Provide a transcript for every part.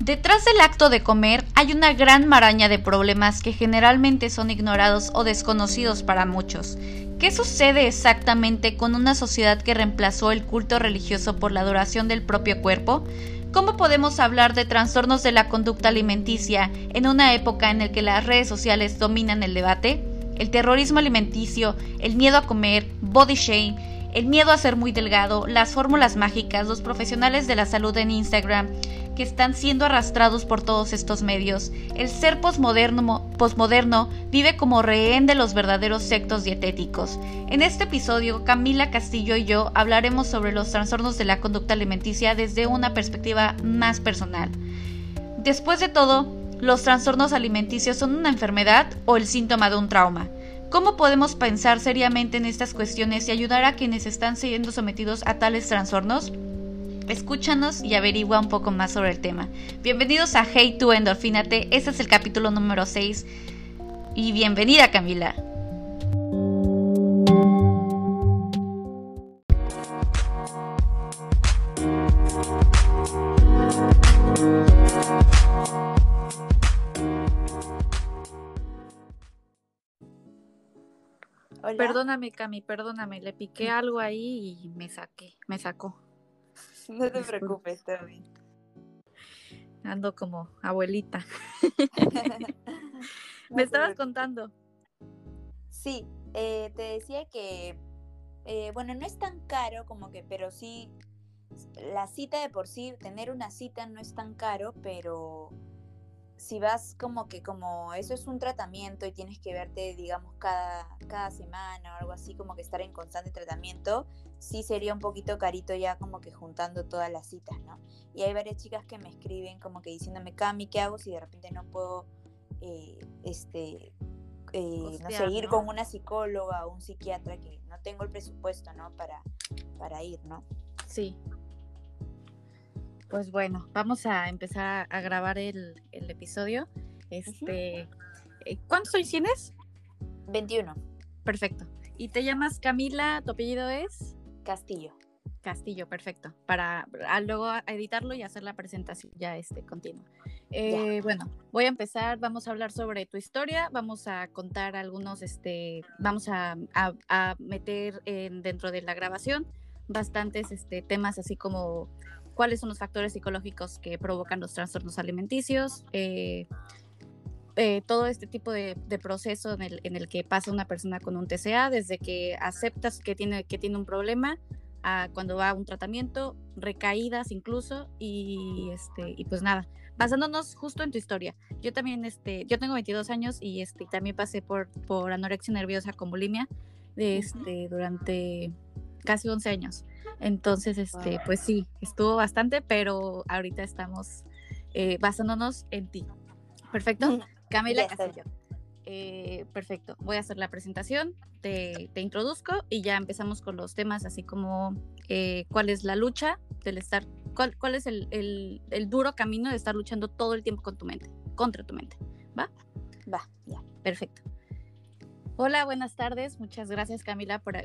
Detrás del acto de comer hay una gran maraña de problemas que generalmente son ignorados o desconocidos para muchos. ¿Qué sucede exactamente con una sociedad que reemplazó el culto religioso por la adoración del propio cuerpo? ¿Cómo podemos hablar de trastornos de la conducta alimenticia en una época en la que las redes sociales dominan el debate? El terrorismo alimenticio, el miedo a comer, body shame, el miedo a ser muy delgado, las fórmulas mágicas, los profesionales de la salud en Instagram, que están siendo arrastrados por todos estos medios. El ser posmoderno, vive como rehén de los verdaderos sectos dietéticos. En este episodio, Camila Castillo y yo hablaremos sobre los trastornos de la conducta alimenticia desde una perspectiva más personal. Después de todo, ¿los trastornos alimenticios son una enfermedad o el síntoma de un trauma? ¿Cómo podemos pensar seriamente en estas cuestiones y ayudar a quienes están siendo sometidos a tales trastornos? Escúchanos y averigua un poco más sobre el tema. Bienvenidos a Hey to Endorfínate, este es el capítulo número 6. Y bienvenida Camila. Perdóname, Cami, perdóname, le piqué algo ahí y me saqué, me sacó. No te preocupes, Toby. Ando como abuelita. Me estabas contando. Sí, eh, te decía que, eh, bueno, no es tan caro como que, pero sí, la cita de por sí, tener una cita no es tan caro, pero si vas como que como eso es un tratamiento y tienes que verte, digamos, cada, cada semana o algo así, como que estar en constante tratamiento, sí sería un poquito carito ya como que juntando todas las citas, ¿no? Y hay varias chicas que me escriben como que diciéndome, Cami, ¿qué hago si de repente no puedo, eh, este, eh, no sé, ir con una psicóloga o un psiquiatra que no tengo el presupuesto, ¿no? Para, para ir, ¿no? Sí, pues bueno, vamos a empezar a, grabar el, episodio. Este, eh, ¿Cuántos años tienes? 21. Perfecto. ¿Y te llamas Camila? ¿Tu apellido es? Castillo. Castillo, perfecto. Para luego editarlo y hacer la presentación ya este continua. Eh, bueno, voy a empezar. Vamos a hablar sobre tu historia. Vamos a contar algunos, este, vamos a, meter dentro de la grabación bastantes este, temas así como cuáles son los factores psicológicos que provocan los trastornos alimenticios, eh, eh, todo este tipo de, proceso en el, en el, que pasa una persona con un TCA, desde que aceptas que tiene, que tiene un problema a cuando va a un tratamiento, recaídas incluso, y, este, y pues nada, basándonos justo en tu historia. Yo también, este, yo tengo 22 años y este, también pasé por, por anorexia nerviosa con bulimia este, durante casi 11 años. Entonces, este, pues sí, estuvo bastante, pero ahorita estamos eh, basándonos en ti. Perfecto. Camila Castillo. Eh, perfecto. Voy a hacer la presentación, te, introduzco y ya empezamos con los temas, así como eh, cuál es la lucha del estar, cuál, cuál es el, el, duro camino de estar luchando todo el tiempo con tu mente, contra tu mente. ¿Va? Va, ya. Perfecto. Hola, buenas tardes. Muchas gracias Camila por,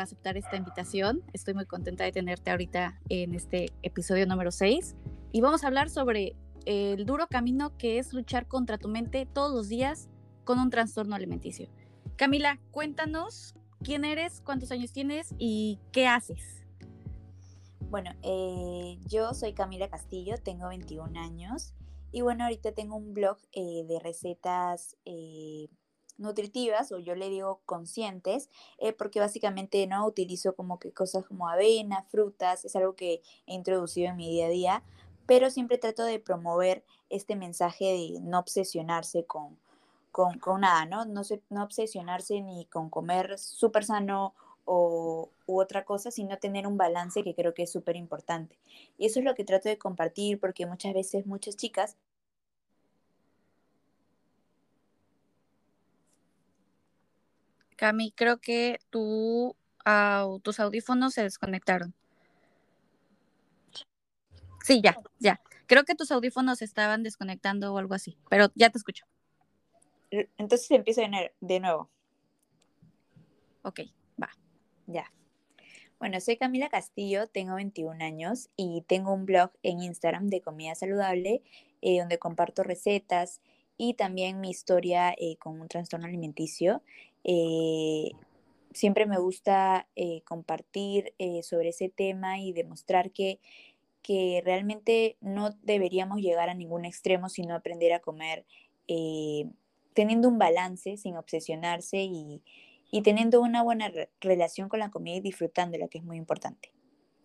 aceptar esta invitación. Estoy muy contenta de tenerte ahorita en este episodio número 6 y vamos a hablar sobre el duro camino que es luchar contra tu mente todos los días con un trastorno alimenticio. Camila, cuéntanos quién eres, cuántos años tienes y qué haces. Bueno, eh, yo soy Camila Castillo, tengo 21 años y bueno, ahorita tengo un blog eh, de recetas eh, nutritivas o yo le digo conscientes, eh, porque básicamente no utilizo como que cosas como avena, frutas, es algo que he introducido en mi día a día, pero siempre trato de promover este mensaje de no obsesionarse con, con, nada, ¿no? No, no obsesionarse ni con comer súper sano o, u otra cosa, sino tener un balance que creo que es súper importante. Y eso es lo que trato de compartir porque muchas veces muchas chicas Cami, creo que tu, tus audífonos se desconectaron. Sí, ya, ya. Creo que tus audífonos estaban desconectando o algo así, pero ya te escucho. Entonces empiezo de nuevo. Ok, va. Ya. Bueno, soy Camila Castillo, tengo 21 años y tengo un blog en Instagram de comida saludable eh, donde comparto recetas y también mi historia eh, con un trastorno alimenticio. Siempre me gusta compartir sobre ese tema y demostrar que, que realmente no deberíamos llegar a ningún extremo, sino aprender a comer teniendo un balance sin obsesionarse y, y teniendo una buena relación con la comida y disfrutándola, que es muy importante.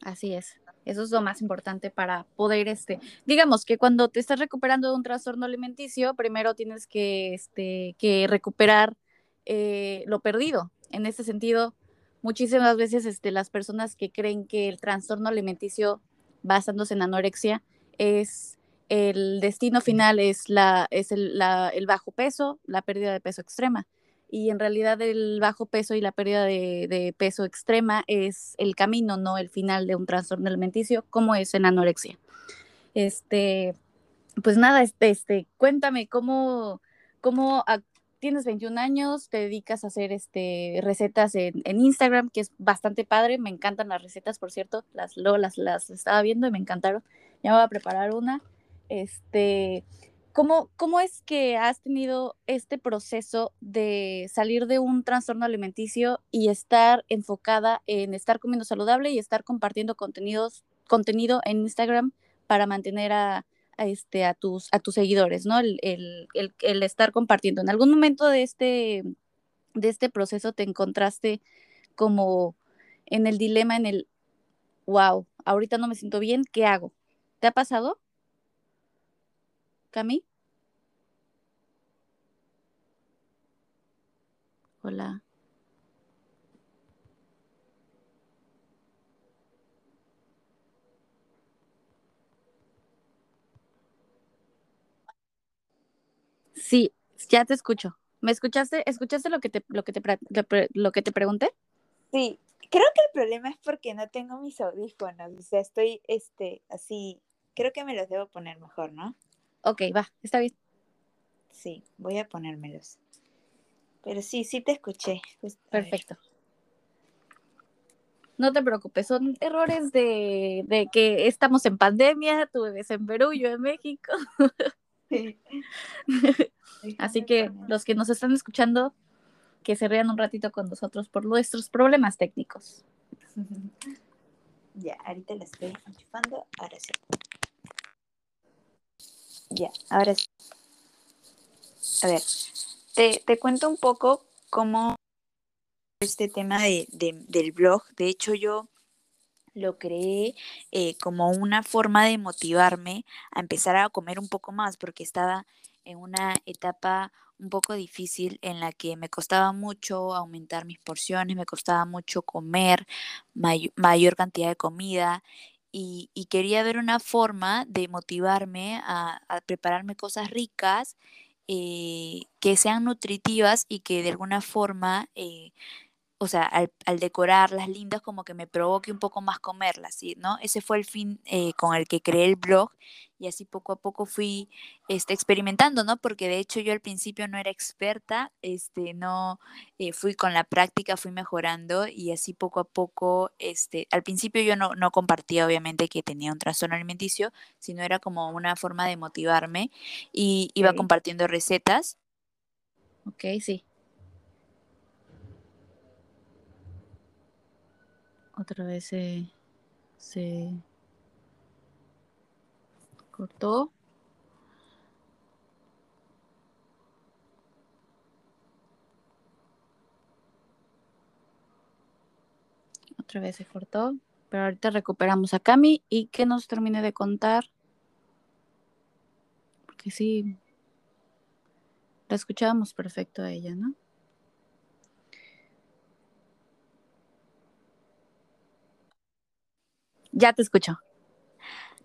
Así es. Eso es lo más importante para poder, este, digamos que cuando te estás recuperando de un trastorno alimenticio, primero tienes que, este, que recuperar eh, lo perdido. En ese sentido, muchísimas veces este, las personas que creen que el trastorno alimenticio basándose en anorexia es el destino final es, la, es el, el bajo peso, la pérdida de peso extrema y en realidad el bajo peso y la pérdida de, peso extrema es el camino, no el final de un trastorno alimenticio, como es en anorexia. Este, pues nada, este, este cuéntame cómo, cómo tienes 21 años, te dedicas a hacer este, recetas en, Instagram, que es bastante padre, me encantan las recetas, por cierto, las, las, las estaba viendo y me encantaron, ya voy a preparar una. Este, ¿Cómo, ¿Cómo es que has tenido este proceso de salir de un trastorno alimenticio y estar enfocada en estar comiendo saludable y estar compartiendo contenidos, contenido en Instagram para mantener a, este, a, tus, a tus seguidores, ¿no? El, el, el, estar compartiendo. ¿En algún momento de este, de este proceso te encontraste como en el dilema, en el, wow, ahorita no me siento bien, ¿qué hago? ¿Te ha pasado? Cami. Hola. Sí, ya te escucho. ¿Me escuchaste? ¿Escuchaste lo que te, lo que te, lo que te pregunté? Sí, creo que el problema es porque no tengo mis audífonos. O sea, estoy este, así. Creo que me los debo poner mejor, ¿no? Ok, va, está bien. Sí, voy a ponérmelos. Pero sí, sí te escuché. Pues, Perfecto. No te preocupes, son errores de, que estamos en pandemia, tú vives en Perú, yo en México. Así que los que nos están escuchando, que se rían un ratito con nosotros por nuestros problemas técnicos. Ya, ahorita la estoy enchufando, ahora sí. Ya, ahora sí. A ver, te, te cuento un poco cómo este tema de, del blog. De hecho, yo lo creé eh, como una forma de motivarme a empezar a comer un poco más, porque estaba en una etapa un poco difícil en la que me costaba mucho aumentar mis porciones, me costaba mucho comer mayor cantidad de comida y, quería ver una forma de motivarme a, prepararme cosas ricas eh, que sean nutritivas y que de alguna forma eh, o sea, al, decorarlas lindas, como que me provoque un poco más comerlas, ¿sí? ¿no? Ese fue el fin eh, con el que creé el blog y así poco a poco fui este, experimentando, ¿no? Porque de hecho yo al principio no era experta, este, no, eh, fui con la práctica, fui mejorando y así poco a poco, este, al principio yo no, no compartía obviamente que tenía un trastorno alimenticio, sino era como una forma de motivarme y iba compartiendo recetas. Ok, sí. Otra vez se, se cortó. Otra vez se cortó, pero ahorita recuperamos a Cami y que nos termine de contar. Porque sí, la escuchábamos perfecto a ella, ¿no? Ya te escucho.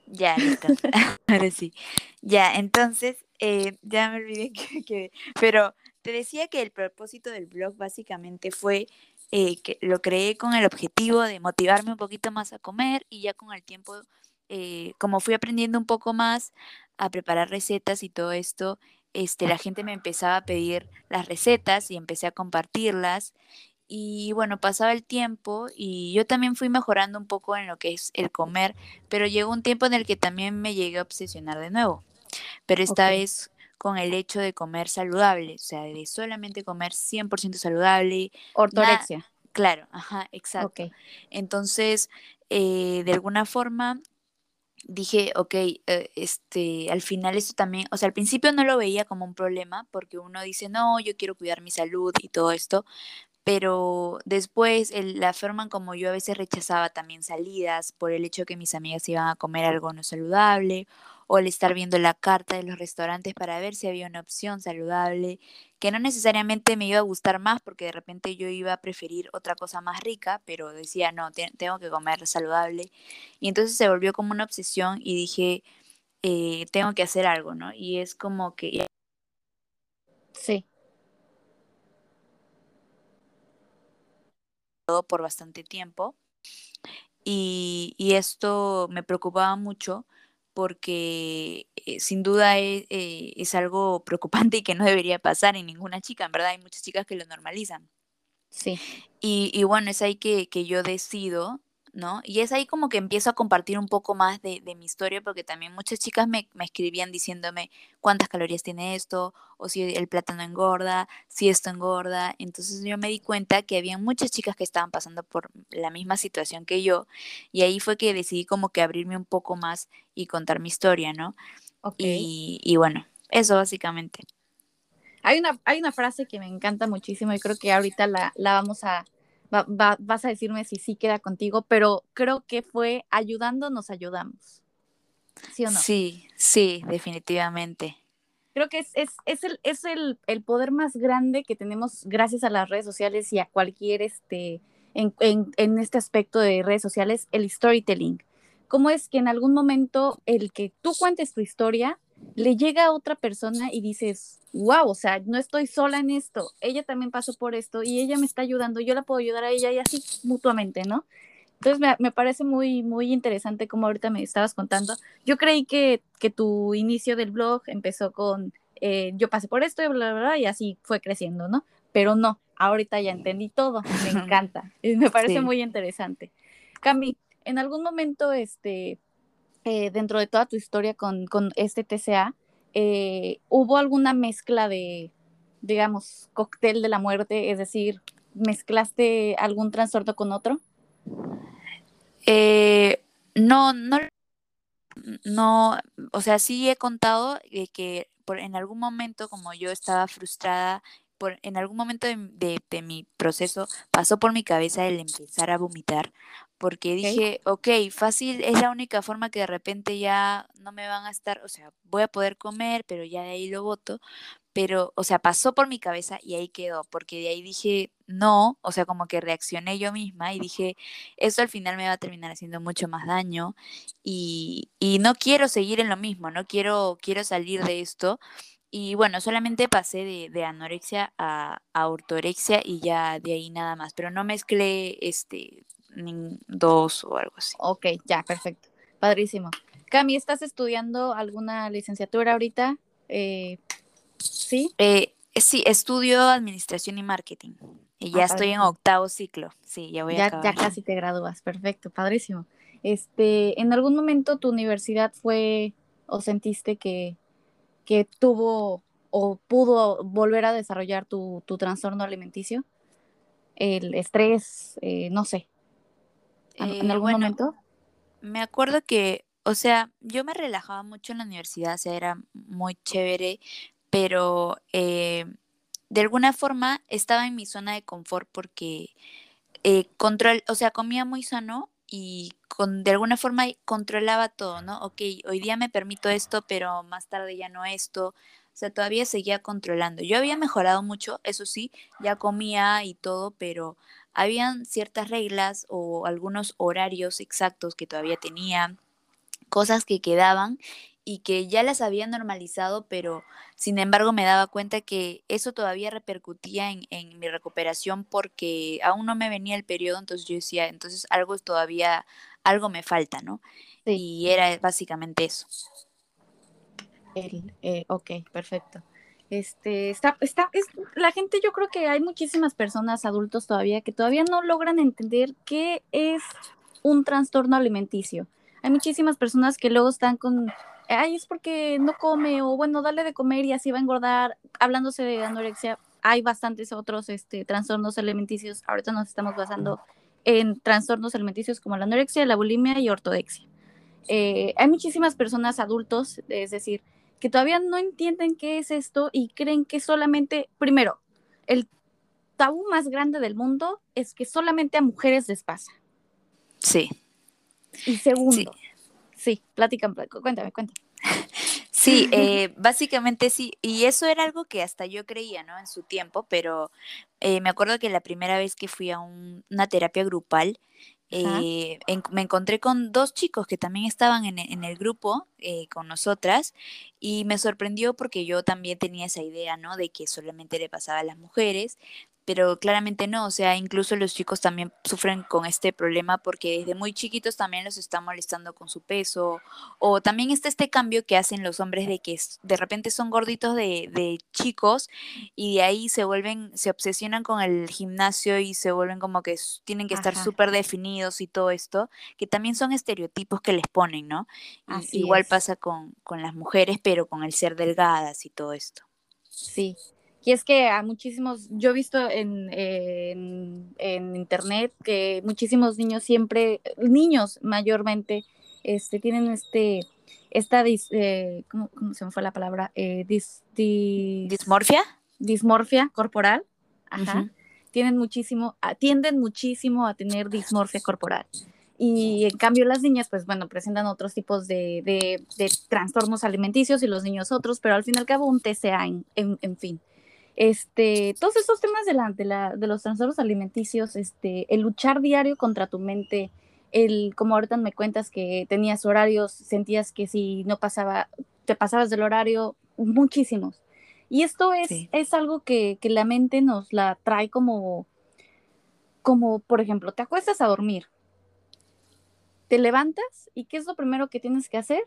Ya, listo. Ahora sí. Ya, entonces, eh, ya me olvidé que, Pero te decía que el propósito del blog básicamente fue eh, que lo creé con el objetivo de motivarme un poquito más a comer y ya con el tiempo, eh, como fui aprendiendo un poco más a preparar recetas y todo esto, este, la gente me empezaba a pedir las recetas y empecé a compartirlas y bueno, pasaba el tiempo y yo también fui mejorando un poco en lo que es el comer, pero llegó un tiempo en el que también me llegué a obsesionar de nuevo. pero esta vez con el hecho de comer saludable, o sea, de solamente comer 100% saludable. Ortorexia. Claro, ajá, exacto. Entonces, eh, de alguna forma, dije, ok, eh, este, al final esto también, o sea, al principio no lo veía como un problema, porque uno dice, no, yo quiero cuidar mi salud y todo esto, pero después la forma como yo a veces rechazaba también salidas por el hecho que mis amigas iban a comer algo no saludable o el estar viendo la carta de los restaurantes para ver si había una opción saludable, que no necesariamente me iba a gustar más porque de repente yo iba a preferir otra cosa más rica, pero decía, no, tengo que comer saludable. Y entonces se volvió como una obsesión y dije, eh, tengo que hacer algo, ¿no? Y es como que... Sí. Por bastante tiempo y, y esto me preocupaba mucho porque eh, sin duda es, eh, es, algo preocupante y que no debería pasar en ninguna chica, en verdad hay muchas chicas que lo normalizan. Sí. Y, y bueno, es ahí que, que yo decido ¿no? Y es ahí como que empiezo a compartir un poco más de, mi historia, porque también muchas chicas me, escribían diciéndome cuántas calorías tiene esto, o si el plátano engorda, si esto engorda. Entonces yo me di cuenta que había muchas chicas que estaban pasando por la misma situación que yo, y ahí fue que decidí como que abrirme un poco más y contar mi historia, ¿no? Y, y bueno, eso básicamente. Hay una, hay una frase que me encanta muchísimo y creo que ahorita la, la vamos a, vas a decirme si sí queda contigo, pero creo que fue ayudando nos ayudamos. ¿Sí o no? Sí, sí, definitivamente. Creo que es, es, es, el, es el, el, poder más grande que tenemos gracias a las redes sociales y a cualquier, este, en, en, en este aspecto de redes sociales, el storytelling. ¿Cómo es que en algún momento el que tú cuentes tu historia le llega a otra persona y dices, wow, o sea, no estoy sola en esto, ella también pasó por esto y ella me está ayudando, yo la puedo ayudar a ella y así mutuamente, ¿no? Entonces me, parece muy, muy interesante como ahorita me estabas contando. Yo creí que, que tu inicio del blog empezó con eh, yo pasé por esto y bla, bla, bla, y así fue creciendo, ¿no? Pero no, ahorita ya entendí todo, me encanta, me parece muy interesante. Cami, en algún momento, este, eh, dentro de toda tu historia con, con este TCA, eh, ¿hubo alguna mezcla de, digamos, cóctel de la muerte? Es decir, ¿mezclaste algún trastorno con otro? Eh, no, no, no, o sea, sí he contado que por, en algún momento, como yo estaba frustrada, por, en algún momento de, de, mi proceso pasó por mi cabeza el empezar a vomitar, porque dije, ok, fácil es la única forma que de repente ya no me van a estar, o sea, voy a poder comer, pero ya de ahí lo voto, pero, o sea, pasó por mi cabeza y ahí quedó, porque de ahí dije, no, o sea, como que reaccioné yo misma y dije, eso al final me va a terminar haciendo mucho más daño y, y no quiero seguir en lo mismo, no quiero, quiero salir de esto. Y bueno, solamente pasé de, de anorexia a, a, ortorexia y ya de ahí nada más, pero no mezclé este dos o algo así. Ok, ya, perfecto. Padrísimo. Cami, ¿estás estudiando alguna licenciatura ahorita? Eh, ¿Sí? Eh, sí, estudio administración y marketing. Y ya ah, estoy en octavo ciclo. Sí, ya voy a acabar. Ya casi te gradúas. Perfecto, padrísimo. Este, ¿en algún momento tu universidad fue o sentiste que, que tuvo o pudo volver a desarrollar tu, tu trastorno alimenticio? El estrés, eh, no sé. ¿En eh, algún momento? Me acuerdo que, o sea, yo me relajaba mucho en la universidad, o sea, era muy chévere, pero eh, de alguna forma estaba en mi zona de confort porque eh, control, o sea, comía muy sano y con, de alguna forma controlaba todo, ¿no? Ok, hoy día me permito esto, pero más tarde ya no esto. O sea, todavía seguía controlando. Yo había mejorado mucho, eso sí, ya comía y todo, pero habían ciertas reglas o algunos horarios exactos que todavía tenía, cosas que quedaban y que ya las había normalizado, pero sin embargo me daba cuenta que eso todavía repercutía en, en, mi recuperación porque aún no me venía el periodo, entonces yo decía, entonces algo es todavía, algo me falta, ¿no? Y era básicamente eso. El, eh, ok, perfecto. Este, está, está, es, la gente, yo creo que hay muchísimas personas adultos todavía que todavía no logran entender qué es un trastorno alimenticio. Hay muchísimas personas que luego están con ay, es porque no come o bueno, dale de comer y así va a engordar. Hablándose de anorexia, hay bastantes otros este, trastornos alimenticios. Ahorita nos estamos basando en trastornos alimenticios como la anorexia, la bulimia y ortodexia. Eh, hay muchísimas personas adultos, es decir, que todavía no entienden qué es esto y creen que solamente, primero, el tabú más grande del mundo es que solamente a mujeres les pasa. Sí. Y segundo, sí, sí cuéntame, cuéntame. Sí, eh, básicamente sí, y eso era algo que hasta yo creía, ¿no? En su tiempo, pero eh, me acuerdo que la primera vez que fui a una terapia grupal, eh, me encontré con dos chicos que también estaban en, el grupo con nosotras y me sorprendió porque yo también tenía esa idea, ¿no? De que solamente le pasaba a las mujeres, pero claramente no, o sea, incluso los chicos también sufren con este problema porque desde muy chiquitos también los están molestando con su peso, o también está este cambio que hacen los hombres de que de repente son gorditos de, de chicos y de ahí se vuelven, se obsesionan con el gimnasio y se vuelven como que tienen que estar súper definidos y todo esto, que también son estereotipos que les ponen, ¿no? igual pasa con, con las mujeres, pero con el ser delgadas y todo esto. Sí, y es que a muchísimos, yo he visto en, internet que muchísimos niños siempre, niños mayormente, este, tienen este, esta, eh, ¿cómo, se me fue la palabra? Eh, ¿Dismorfia? Dismorfia corporal, ajá. Tienen muchísimo, tienden muchísimo a tener dismorfia corporal. Y en cambio las niñas, pues bueno, presentan otros tipos de, de, trastornos alimenticios y los niños otros, pero al fin y al cabo un TCA, en fin. Este, todos estos temas de, la, de, la, de los trastornos alimenticios, este, el luchar diario contra tu mente, el, como ahorita me cuentas que tenías horarios, sentías que si no pasaba, te pasabas del horario, muchísimos. Y esto es, es algo que, que, la mente nos la trae como, como, por ejemplo, te acuestas a dormir, te levantas y ¿qué es lo primero que tienes que hacer?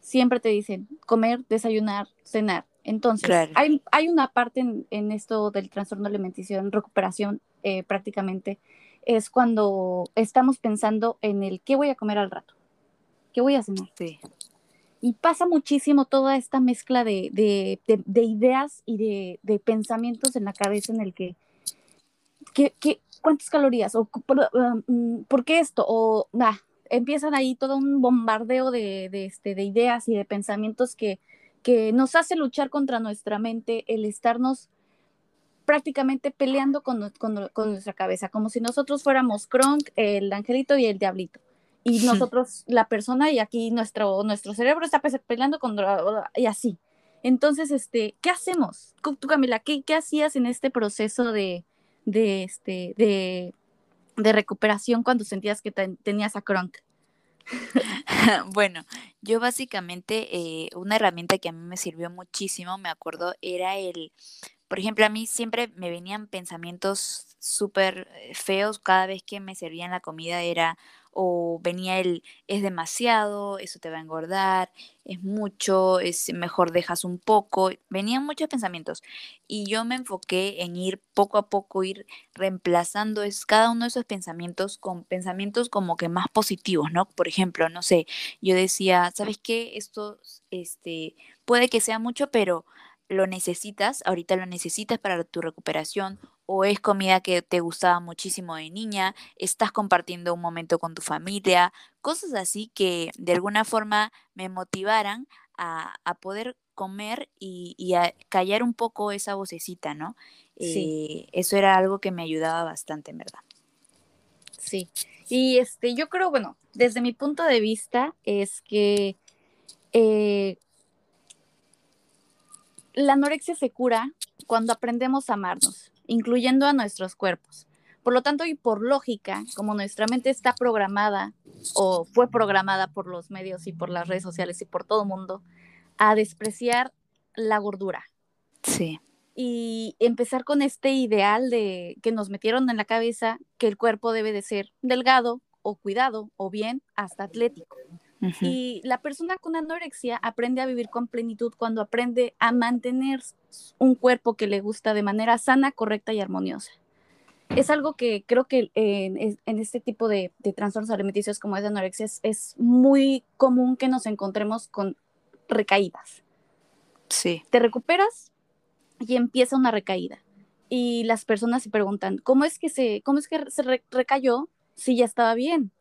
Siempre te dicen comer, desayunar, cenar. Entonces, hay, hay, una parte en, esto del trastorno alimenticio, en recuperación eh, prácticamente, es cuando estamos pensando en el qué voy a comer al rato, qué voy a cenar. Sí. Y pasa muchísimo toda esta mezcla de, de, de, ideas y de, pensamientos en la cabeza en el que, ¿qué, qué, cuántas calorías? ¿O um, por, qué esto? O nah, empiezan ahí todo un bombardeo de, este, de ideas y de pensamientos que que nos hace luchar contra nuestra mente el estarnos prácticamente peleando con, nuestra cabeza, como si nosotros fuéramos Kronk, el angelito y el diablito. Y nosotros, la persona, y aquí nuestro, nuestro cerebro está peleando con y así. Entonces, este, ¿qué hacemos? Tú, Camila, ¿qué, qué hacías en este proceso de, de, este, de, de recuperación cuando sentías que tenías a Kronk? bueno, yo básicamente eh, una herramienta que a mí me sirvió muchísimo, me acuerdo, era el, por ejemplo, a mí siempre me venían pensamientos súper eh, feos cada vez que me servían la comida, era o venía el es demasiado, eso te va a engordar, es mucho, es mejor dejas un poco, venían muchos pensamientos y yo me enfoqué en ir poco a poco ir reemplazando es cada uno de esos pensamientos con pensamientos como que más positivos, ¿no? Por ejemplo, no sé, yo decía, ¿sabes qué? Esto este puede que sea mucho, pero lo necesitas, ahorita lo necesitas para tu recuperación o es comida que te gustaba muchísimo de niña, estás compartiendo un momento con tu familia, cosas así que de alguna forma me motivaran a, poder comer y, a callar un poco esa vocecita, ¿no? Sí. Eh, eso era algo que me ayudaba bastante, en verdad. Sí, y este, yo creo, bueno, desde mi punto de vista es que eh, la anorexia se cura cuando aprendemos a amarnos, incluyendo a nuestros cuerpos. Por lo tanto, y por lógica, como nuestra mente está programada o fue programada por los medios y por las redes sociales y por todo el mundo a despreciar la gordura. Sí. Y empezar con este ideal de que nos metieron en la cabeza que el cuerpo debe de ser delgado o cuidado o bien hasta atlético. Y la persona con anorexia aprende a vivir con plenitud cuando aprende a mantener un cuerpo que le gusta de manera sana, correcta y armoniosa. Es algo que creo que en, este tipo de, trastornos alimenticios como es de anorexia es, muy común que nos encontremos con recaídas. Sí. Te recuperas y empieza una recaída. Y las personas se preguntan, ¿cómo es que se, cómo es que se recayó si ya estaba bien?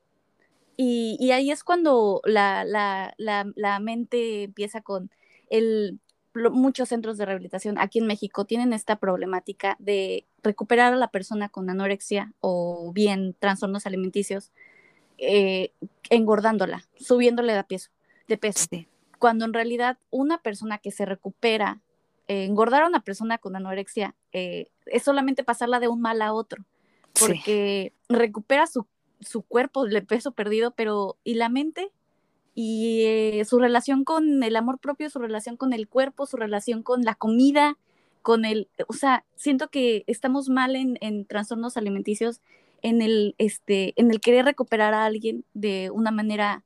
Y, y ahí es cuando la, la, la, la, mente empieza con el, muchos centros de rehabilitación aquí en México tienen esta problemática de recuperar a la persona con anorexia o bien trastornos alimenticios, eh, engordándola, subiéndole de peso. De peso. Cuando en realidad una persona que se recupera, eh, engordar a una persona con anorexia eh, es solamente pasarla de un mal a otro, porque recupera su su cuerpo, el peso perdido, pero ¿y la mente? Y eh, su relación con el amor propio, su relación con el cuerpo, su relación con la comida, con el, o sea, siento que estamos mal en, en trastornos alimenticios, en el, este, en el querer recuperar a alguien de una manera,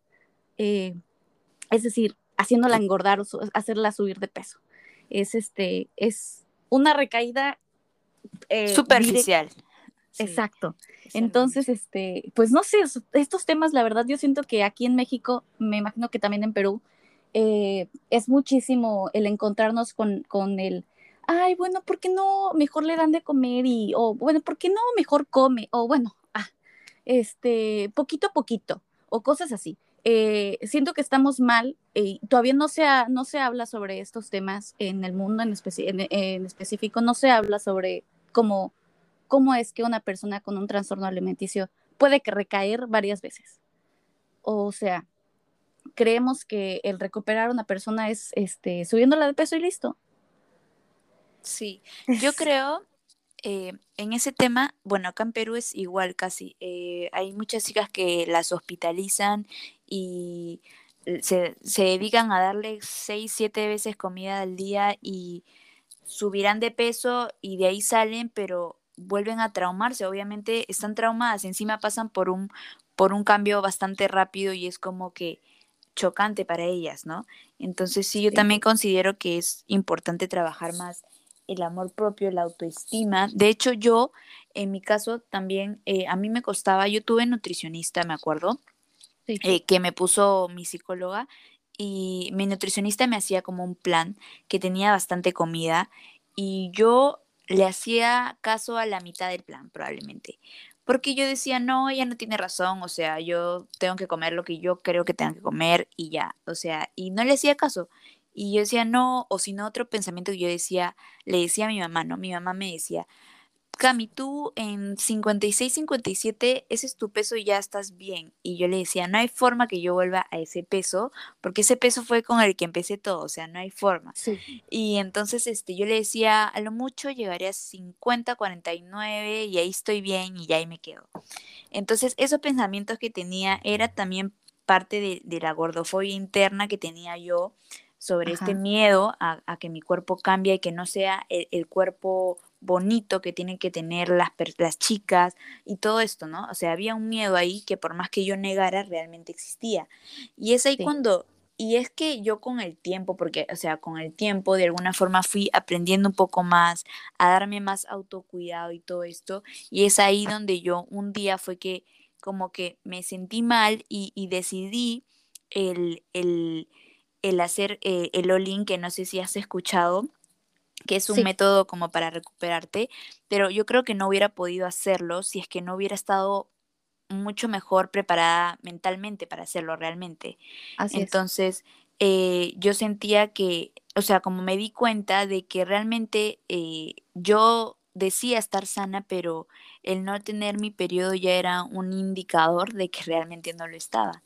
eh, es decir, haciéndola engordar o hacerla subir de peso. Es este, es una recaída eh, superficial. Exacto. Entonces, este, pues no sé, estos temas, la verdad, yo siento que aquí en México, me imagino que también en Perú, eh, es muchísimo el encontrarnos con, con el, ay, bueno, ¿por qué no mejor le dan de comer? Y, o bueno, ¿por qué no mejor come? O bueno, ah, este, poquito a poquito, o cosas así. Eh, siento que estamos mal y todavía no se, no se habla sobre estos temas en el mundo en, en específico, no se habla sobre cómo cómo es que una persona con un trastorno alimenticio puede que recaer varias veces. O sea, creemos que el recuperar a una persona es este, subiéndola de peso y listo. Sí, yo creo eh, en ese tema, bueno, acá en Perú es igual casi. Eh, hay muchas chicas que las hospitalizan y se, se, dedican a darle seis, siete veces comida al día y subirán de peso y de ahí salen, pero vuelven a traumarse, obviamente están traumadas, encima pasan por un, por un cambio bastante rápido y es como que chocante para ellas, ¿no? Entonces sí, yo también considero que es importante trabajar más el amor propio, la autoestima. De hecho, yo, en mi caso, también, eh, a mí me costaba, yo tuve nutricionista, me acuerdo, eh, que me puso mi psicóloga y mi nutricionista me hacía como un plan que tenía bastante comida y yo le hacía caso a la mitad del plan, probablemente. Porque yo decía, no, ella no tiene razón, o sea, yo tengo que comer lo que yo creo que tengo que comer y ya, o sea, y no le hacía caso. Y yo decía, no, o si no, otro pensamiento que yo decía, le decía a mi mamá, ¿no? Mi mamá me decía, Cami, tú en 56, 57, ese es tu peso y ya estás bien. Y yo le decía, no hay forma que yo vuelva a ese peso, porque ese peso fue con el que empecé todo, o sea, no hay forma. Y entonces este, yo le decía, a lo mucho llegaré a 50, 49 y ahí estoy bien y ya ahí me quedo. Entonces, esos pensamientos que tenía era también parte de, la gordofobia interna que tenía yo sobre este miedo a, que mi cuerpo cambie y que no sea el cuerpo bonito que tienen que tener las, las chicas y todo esto, ¿no? O sea, había un miedo ahí que por más que yo negara, realmente existía. Y es ahí cuando, y es que yo con el tiempo, porque, o sea, con el tiempo de alguna forma fui aprendiendo un poco más, a darme más autocuidado y todo esto, y es ahí donde yo un día fue que como que me sentí mal y, y decidí el, el, el hacer eh, el all que no sé si has escuchado, que es un método como para recuperarte, pero yo creo que no hubiera podido hacerlo si es que no hubiera estado mucho mejor preparada mentalmente para hacerlo realmente. Entonces, eh, yo sentía que, o sea, como me di cuenta de que realmente eh, yo decía estar sana, pero el no tener mi periodo ya era un indicador de que realmente no lo estaba.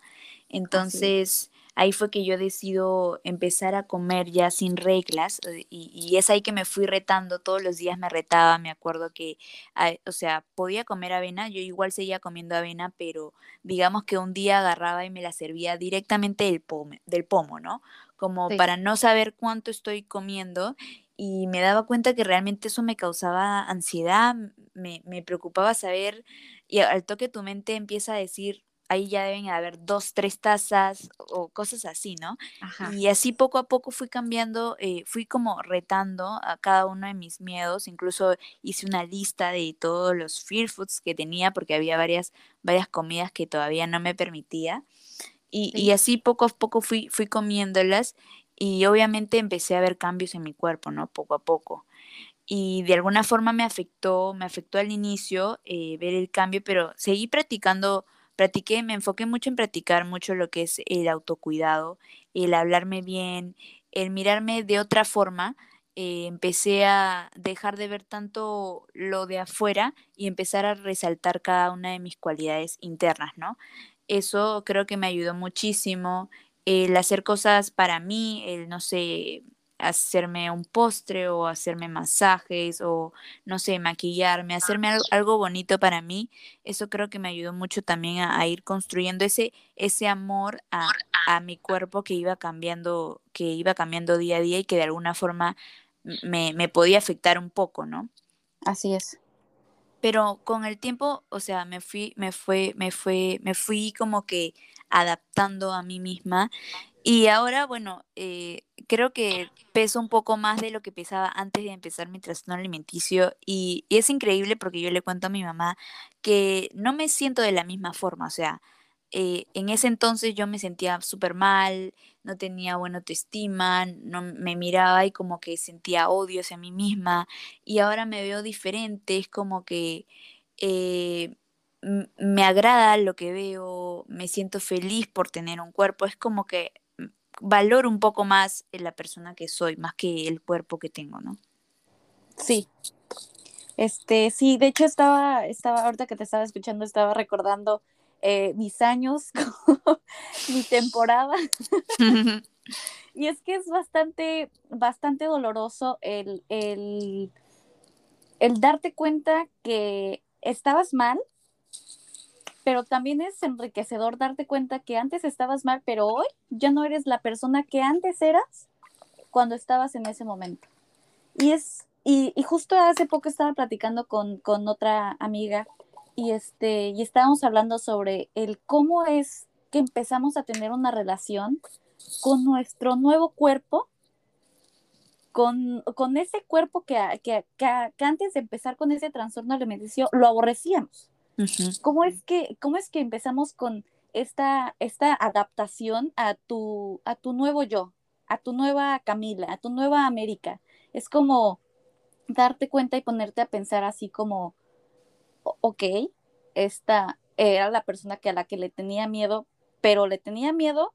Entonces, ahí fue que yo decido empezar a comer ya sin reglas eh, y, es ahí que me fui retando, todos los días me retaba, me acuerdo que, o sea, podía comer avena, yo igual seguía comiendo avena, pero digamos que un día agarraba y me la servía directamente del pomo, del pomo ¿no? Como para no saber cuánto estoy comiendo y me daba cuenta que realmente eso me causaba ansiedad, me, me preocupaba saber y al toque tu mente empieza a decir, ahí ya deben haber dos, tres tazas o cosas así, ¿no? Y así poco a poco fui cambiando, eh, fui como retando a cada uno de mis miedos, incluso hice una lista de todos los fear foods que tenía porque había varias, varias comidas que todavía no me permitía. Y, y así poco a poco fui, fui comiéndolas y obviamente empecé a ver cambios en mi cuerpo, ¿no? Poco a poco. Y de alguna forma me afectó, me afectó al inicio eh, ver el cambio, pero seguí practicando, practiqué, me enfoqué mucho en practicar mucho lo que es el autocuidado, el hablarme bien, el mirarme de otra forma. Eh, empecé a dejar de ver tanto lo de afuera y empezar a resaltar cada una de mis cualidades internas, ¿no? Eso creo que me ayudó muchísimo el hacer cosas para mí, el, no sé, hacerme un postre o hacerme masajes o, no sé, maquillarme, hacerme algo, bonito para mí, eso creo que me ayudó mucho también a, ir construyendo ese, ese amor a, a, mi cuerpo que iba cambiando, que iba cambiando día a día y que de alguna forma me, me podía afectar un poco, ¿no? Así es. Pero con el tiempo, o sea, me fui, me fue, me fue, me fui como que adaptando a mí misma. Y ahora, bueno, eh, creo que peso un poco más de lo que pesaba antes de empezar mi trastorno alimenticio. Y, y, es increíble porque yo le cuento a mi mamá que no me siento de la misma forma. O sea, eh, en ese entonces yo me sentía súper mal, no tenía buena autoestima, no me miraba y como que sentía odio hacia mí misma. Y ahora me veo diferente, es como que... Eh, me agrada lo que veo, me siento feliz por tener un cuerpo, es como que valoro un poco más la persona que soy, más que el cuerpo que tengo, ¿no? Sí. Este, sí, de hecho estaba, estaba, ahorita que te estaba escuchando, estaba recordando eh, mis años, mi temporada. y es que es bastante, bastante doloroso el, el, el darte cuenta que estabas mal pero también es enriquecedor darte cuenta que antes estabas mal, pero hoy ya no eres la persona que antes eras cuando estabas en ese momento. Y es, y, justo hace poco estaba platicando con, otra amiga y este, y estábamos hablando sobre el cómo es que empezamos a tener una relación con nuestro nuevo cuerpo, con, con ese cuerpo que, que, que antes de empezar con ese trastorno alimenticio lo aborrecíamos ¿Cómo, es que, ¿Cómo es que empezamos con esta, esta adaptación a tu, a tu nuevo yo, a tu nueva Camila, a tu nueva América? Es como darte cuenta y ponerte a pensar así como, ok, esta era la persona que a la que le tenía miedo, pero le tenía miedo,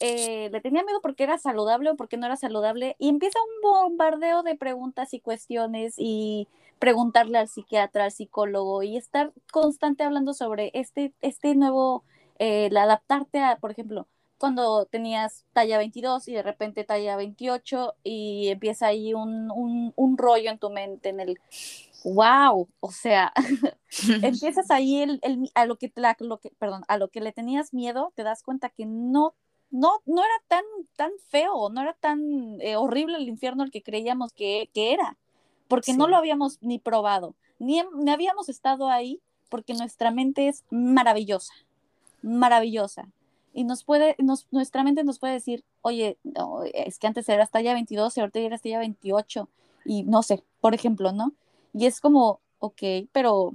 eh, le tenía miedo porque era saludable o porque no era saludable, y empieza un bombardeo de preguntas y cuestiones y preguntarle al psiquiatra, al psicólogo y estar constante hablando sobre este, este nuevo, eh, el adaptarte a, por ejemplo, cuando tenías talla 22 y de repente talla 28 y empieza ahí un, un, rollo en tu mente, en el, wow, o sea, empiezas ahí el, el, a, lo que, lo que, perdón, a lo que le tenías miedo, te das cuenta que no, no, no era tan, tan feo, no era tan eh, horrible el infierno el que creíamos que, que era porque no lo habíamos ni probado, ni, ni, habíamos estado ahí, porque nuestra mente es maravillosa, maravillosa. Y nos puede, nos, nuestra mente nos puede decir, oye, es que antes era hasta ya 22 y ahorita ya hasta ya 28, y no sé, por ejemplo, ¿no? Y es como, ok, pero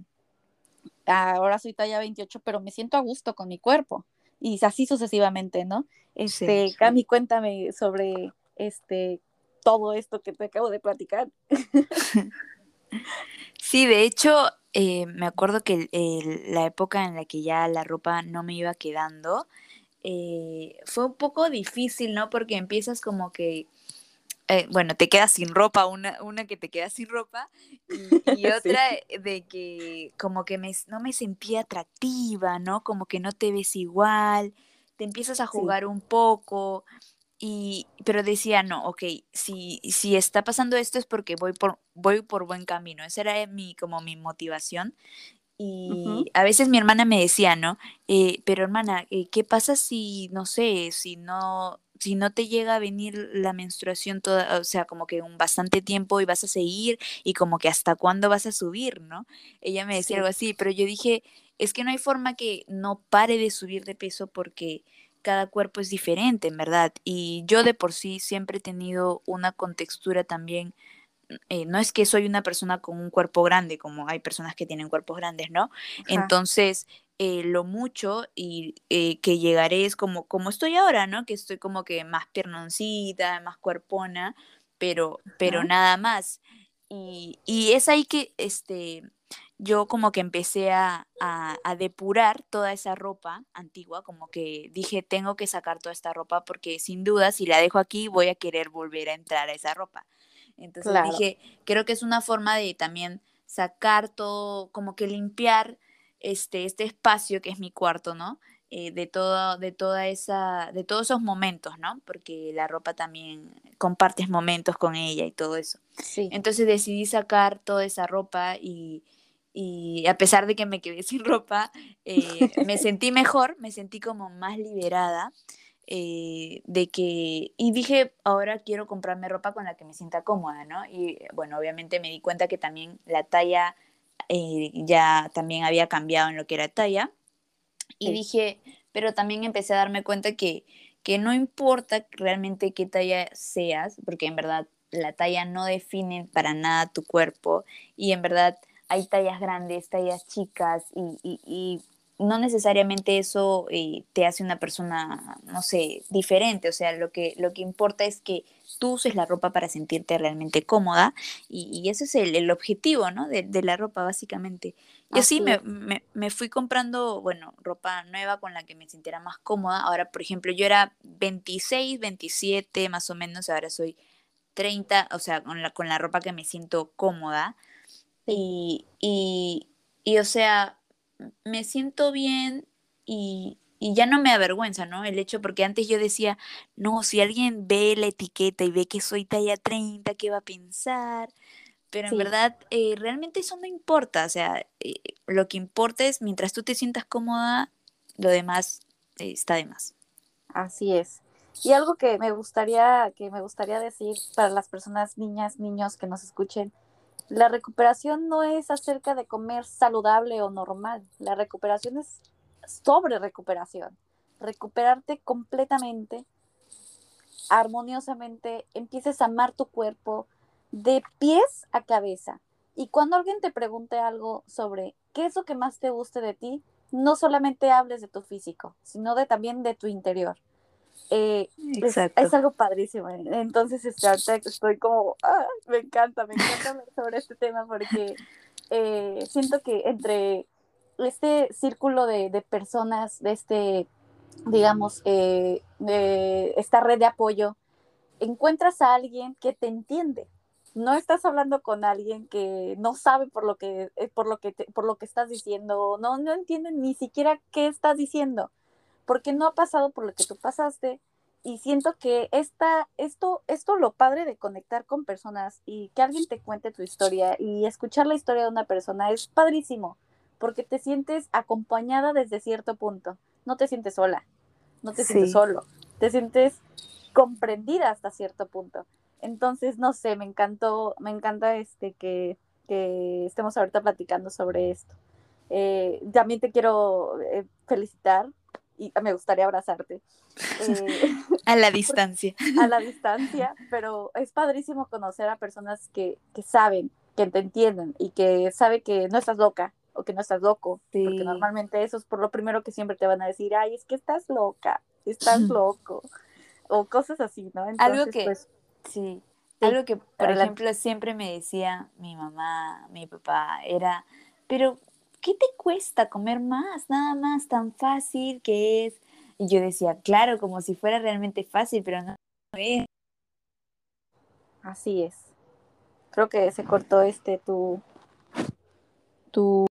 ahora soy talla 28, pero me siento a gusto con mi cuerpo. Y así sucesivamente, ¿no? Este, Cami, cuéntame sobre este todo esto que te acabo de platicar. Sí, de hecho, eh, me acuerdo que la época en la que ya la ropa no me iba quedando, eh, fue un poco difícil, ¿no? Porque empiezas como que, eh, bueno, te quedas sin ropa, una, una que te queda sin ropa, y, otra de que como que me, no me sentía atractiva, ¿no? Como que no te ves igual, te empiezas a jugar un poco, y, pero decía, no, ok, si, si está pasando esto es porque voy por, voy por buen camino. Esa era mi, como mi motivación. Y a veces mi hermana me decía, ¿no? Eh, pero hermana, eh, ¿qué pasa si, no sé, si no, si no te llega a venir la menstruación toda, o sea, como que un bastante tiempo y vas a seguir y como que hasta cuándo vas a subir, ¿no? Ella me decía algo así, pero yo dije, es que no hay forma que no pare de subir de peso porque cada cuerpo es diferente, en verdad. Y yo de por sí siempre he tenido una contextura también eh, no es que soy una persona con un cuerpo grande, como hay personas que tienen cuerpos grandes, ¿no? Entonces, eh, lo mucho y eh, que llegaré es como, como estoy ahora, ¿no? Que estoy como que más piernoncita, más cuerpona, pero, pero nada más. Y, y, es ahí que este, yo como que empecé a, a, depurar toda esa ropa antigua, como que dije, tengo que sacar toda esta ropa porque sin duda si la dejo aquí voy a querer volver a entrar a esa ropa. Entonces dije, creo que es una forma de también sacar todo, como que limpiar este, este espacio que es mi cuarto, ¿no? Eh, de, todo, de, toda esa, de todos esos momentos, ¿no? Porque la ropa también compartes momentos con ella y todo eso. Sí. Entonces decidí sacar toda esa ropa y, y a pesar de que me quedé sin ropa, eh, me sentí mejor, me sentí como más liberada. Eh, de que, y dije, ahora quiero comprarme ropa con la que me sienta cómoda, ¿no? Y bueno, obviamente me di cuenta que también la talla eh, ya también había cambiado en lo que era talla. Y dije, pero también empecé a darme cuenta que, que no importa realmente qué talla seas, porque en verdad la talla no define para nada tu cuerpo y en verdad hay tallas grandes, tallas chicas y, no necesariamente eso eh, te hace una persona, no sé, diferente. O sea, lo que, lo que importa es que tú uses la ropa para sentirte realmente cómoda y, ese es el, objetivo, ¿no? De, la ropa, básicamente. Yo sí me, me, fui comprando, bueno, ropa nueva con la que me sintiera más cómoda. Ahora, por ejemplo, yo era 26, 27 más o menos, ahora soy 30, o sea, con la, con la ropa que me siento cómoda. Y, y, y, o sea, me siento bien y, y ya no me avergüenza, ¿no? El hecho, porque antes yo decía, no, si alguien ve la etiqueta y ve que soy talla 30, ¿qué va a pensar? Pero en verdad, eh, realmente eso no importa, o sea, eh, lo que importa es mientras tú te sientas cómoda, lo demás eh, está de más. Así es. Y algo que me gustaría, que me gustaría decir para las personas, niñas, niños que nos escuchen, la recuperación no es acerca de comer saludable o normal. La recuperación es sobre recuperación. Recuperarte completamente, armoniosamente, empieces a amar tu cuerpo de pies a cabeza. Y cuando alguien te pregunte algo sobre qué es lo que más te guste de ti, no solamente hables de tu físico, sino de también de tu interior. Eh, es, algo padrísimo. Entonces, este, estoy como, ah, me encanta, me encanta hablar sobre este tema porque eh, siento que entre este círculo de, personas, de este, digamos, eh, de esta red de apoyo, encuentras a alguien que te entiende. No estás hablando con alguien que no sabe por lo que, por lo que, por lo que estás diciendo, no, no entiende ni siquiera qué estás diciendo porque no ha pasado por lo que tú pasaste y siento que esta, esto, esto lo padre de conectar con personas y que alguien te cuente tu historia y escuchar la historia de una persona es padrísimo, porque te sientes acompañada desde cierto punto, no te sientes sola, no te sientes solo, te sientes comprendida hasta cierto punto. Entonces, no sé, me encantó, me encanta este que, que estemos ahorita platicando sobre esto. Eh, también te quiero eh, felicitar y me gustaría abrazarte. Eh, a la distancia. A la distancia, pero es padrísimo conocer a personas que, que saben, que te entienden y que sabe que no estás loca o que no estás loco, porque normalmente eso es por lo primero que siempre te van a decir, ay, es que estás loca, estás loco, o cosas así, ¿no? algo que, pues, sí, algo que, por ejemplo, siempre me decía mi mamá, mi papá, era, pero ¿qué te cuesta comer más? Nada más tan fácil que es. Y yo decía, claro, como si fuera realmente fácil, pero no es. Así es. Creo que se cortó este tu tu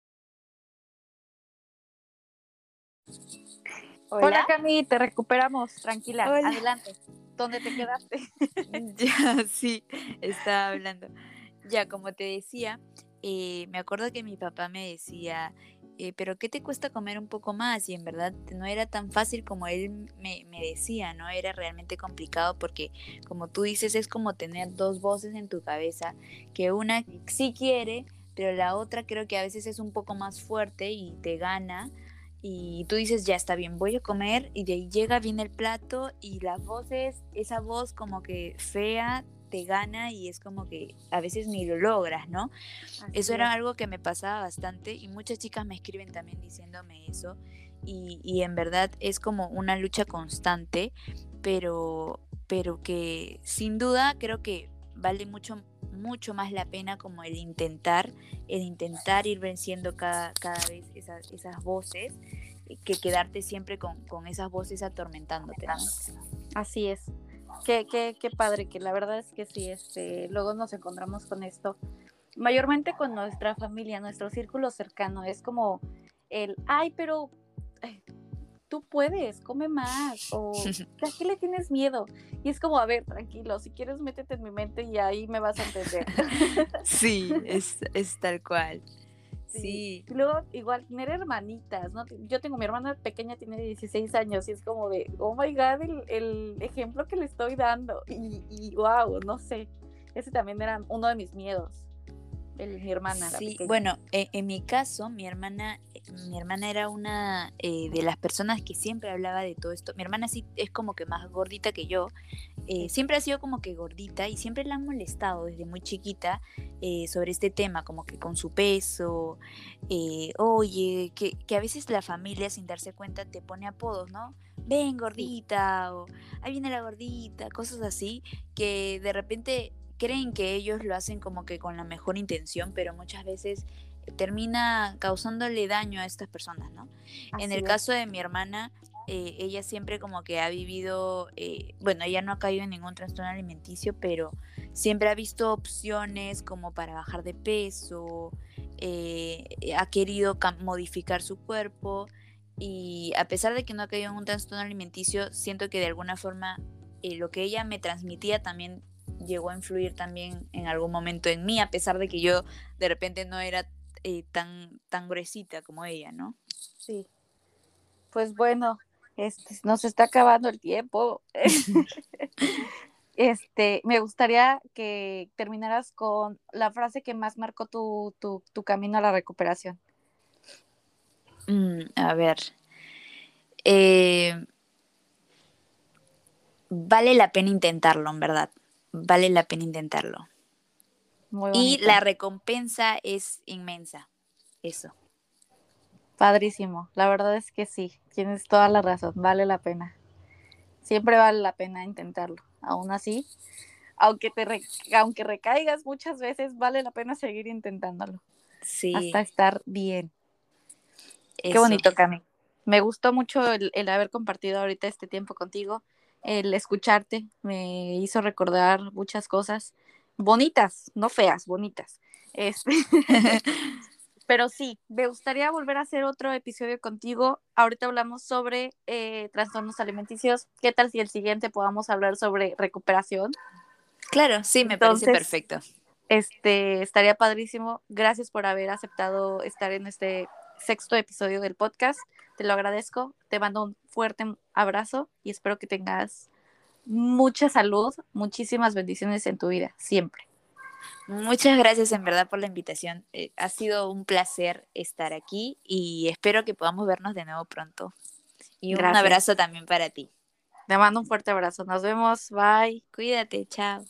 Hola, Cami, te recuperamos, tranquila, adelante. ¿Dónde te quedaste? ya, sí, estaba hablando. Ya, como te decía, eh, me acuerdo que mi papá me decía, eh, pero ¿qué te cuesta comer un poco más? Y en verdad no era tan fácil como él me, me, decía, ¿no? Era realmente complicado porque, como tú dices, es como tener dos voces en tu cabeza, que una sí quiere, pero la otra creo que a veces es un poco más fuerte y te gana. Y tú dices, ya está bien, voy a comer y de ahí llega bien el plato y la voz es, esa voz como que fea, te gana y es como que a veces ni lo logras, ¿no? eso era algo que me pasaba bastante y muchas chicas me escriben también diciéndome eso y, y en verdad es como una lucha constante, pero, pero que sin duda creo que vale mucho mucho más la pena como el intentar, el intentar ir venciendo cada, cada vez esas, esas voces que quedarte siempre con, con esas voces atormentándote. Así es. Qué, qué, qué padre, que la verdad es que sí, este, luego nos encontramos con esto, mayormente con nuestra familia, nuestro círculo cercano, es como el, ay, pero tú puedes, come más, o ¿a qué le tienes miedo? Y es como, a ver, tranquilo, si quieres métete en mi mente y ahí me vas a entender. Sí, es, es tal cual. Sí. Y luego, igual, tener hermanitas, ¿no? Yo tengo mi hermana pequeña, tiene 16 años, y es como de, oh my god, el, el ejemplo que le estoy dando. Y, y wow, no sé. Ese también era uno de mis miedos mi hermana. Sí, bueno, e, en, mi caso, mi hermana, mi hermana era una eh, de las personas que siempre hablaba de todo esto. Mi hermana sí es como que más gordita que yo. Eh, siempre ha sido como que gordita y siempre la han molestado desde muy chiquita eh, sobre este tema, como que con su peso. oye, que, que a veces la familia sin darse cuenta te pone apodos, ¿no? Ven gordita o ahí viene la gordita, cosas así, que de repente creen que ellos lo hacen como que con la mejor intención, pero muchas veces termina causándole daño a estas personas, ¿no? en el caso de mi hermana, eh, ella siempre como que ha vivido, eh, bueno, ella no ha caído en ningún trastorno alimenticio, pero siempre ha visto opciones como para bajar de peso, eh, ha querido modificar su cuerpo y a pesar de que no ha caído en un trastorno alimenticio, siento que de alguna forma lo que ella me transmitía también llegó a influir también en algún momento en mí, a pesar de que yo de repente no era tan, tan gruesita como ella, ¿no? Sí. Pues bueno, este, nos está acabando el tiempo. este, me gustaría que terminaras con la frase que más marcó tu, camino a la recuperación. Mm, a ver. Eh, vale la pena intentarlo, en verdad vale la pena intentarlo. y la recompensa es inmensa. Eso. Padrísimo. La verdad es que sí, tienes toda la razón, vale la pena. Siempre vale la pena intentarlo. Aún así, aunque te aunque recaigas muchas veces, vale la pena seguir intentándolo. Sí. Hasta estar bien. Qué bonito, Cami. Me gustó mucho el, el haber compartido ahorita este tiempo contigo el escucharte me hizo recordar muchas cosas bonitas, no feas, bonitas. Este, pero sí, me gustaría volver a hacer otro episodio contigo. Ahorita hablamos sobre eh, trastornos alimenticios. ¿Qué tal si el siguiente podamos hablar sobre recuperación? Claro, sí, me parece perfecto. Este, estaría padrísimo. Gracias por haber aceptado estar en este sexto episodio del podcast. Te lo agradezco. Te mando un fuerte abrazo y espero que tengas mucha salud, muchísimas bendiciones en tu vida, siempre. Muchas gracias en verdad por la invitación. Eh, ha sido un placer estar aquí y espero que podamos vernos de nuevo pronto. Y un abrazo también para ti. Te mando un fuerte abrazo. Nos vemos. Bye. Cuídate. Chao.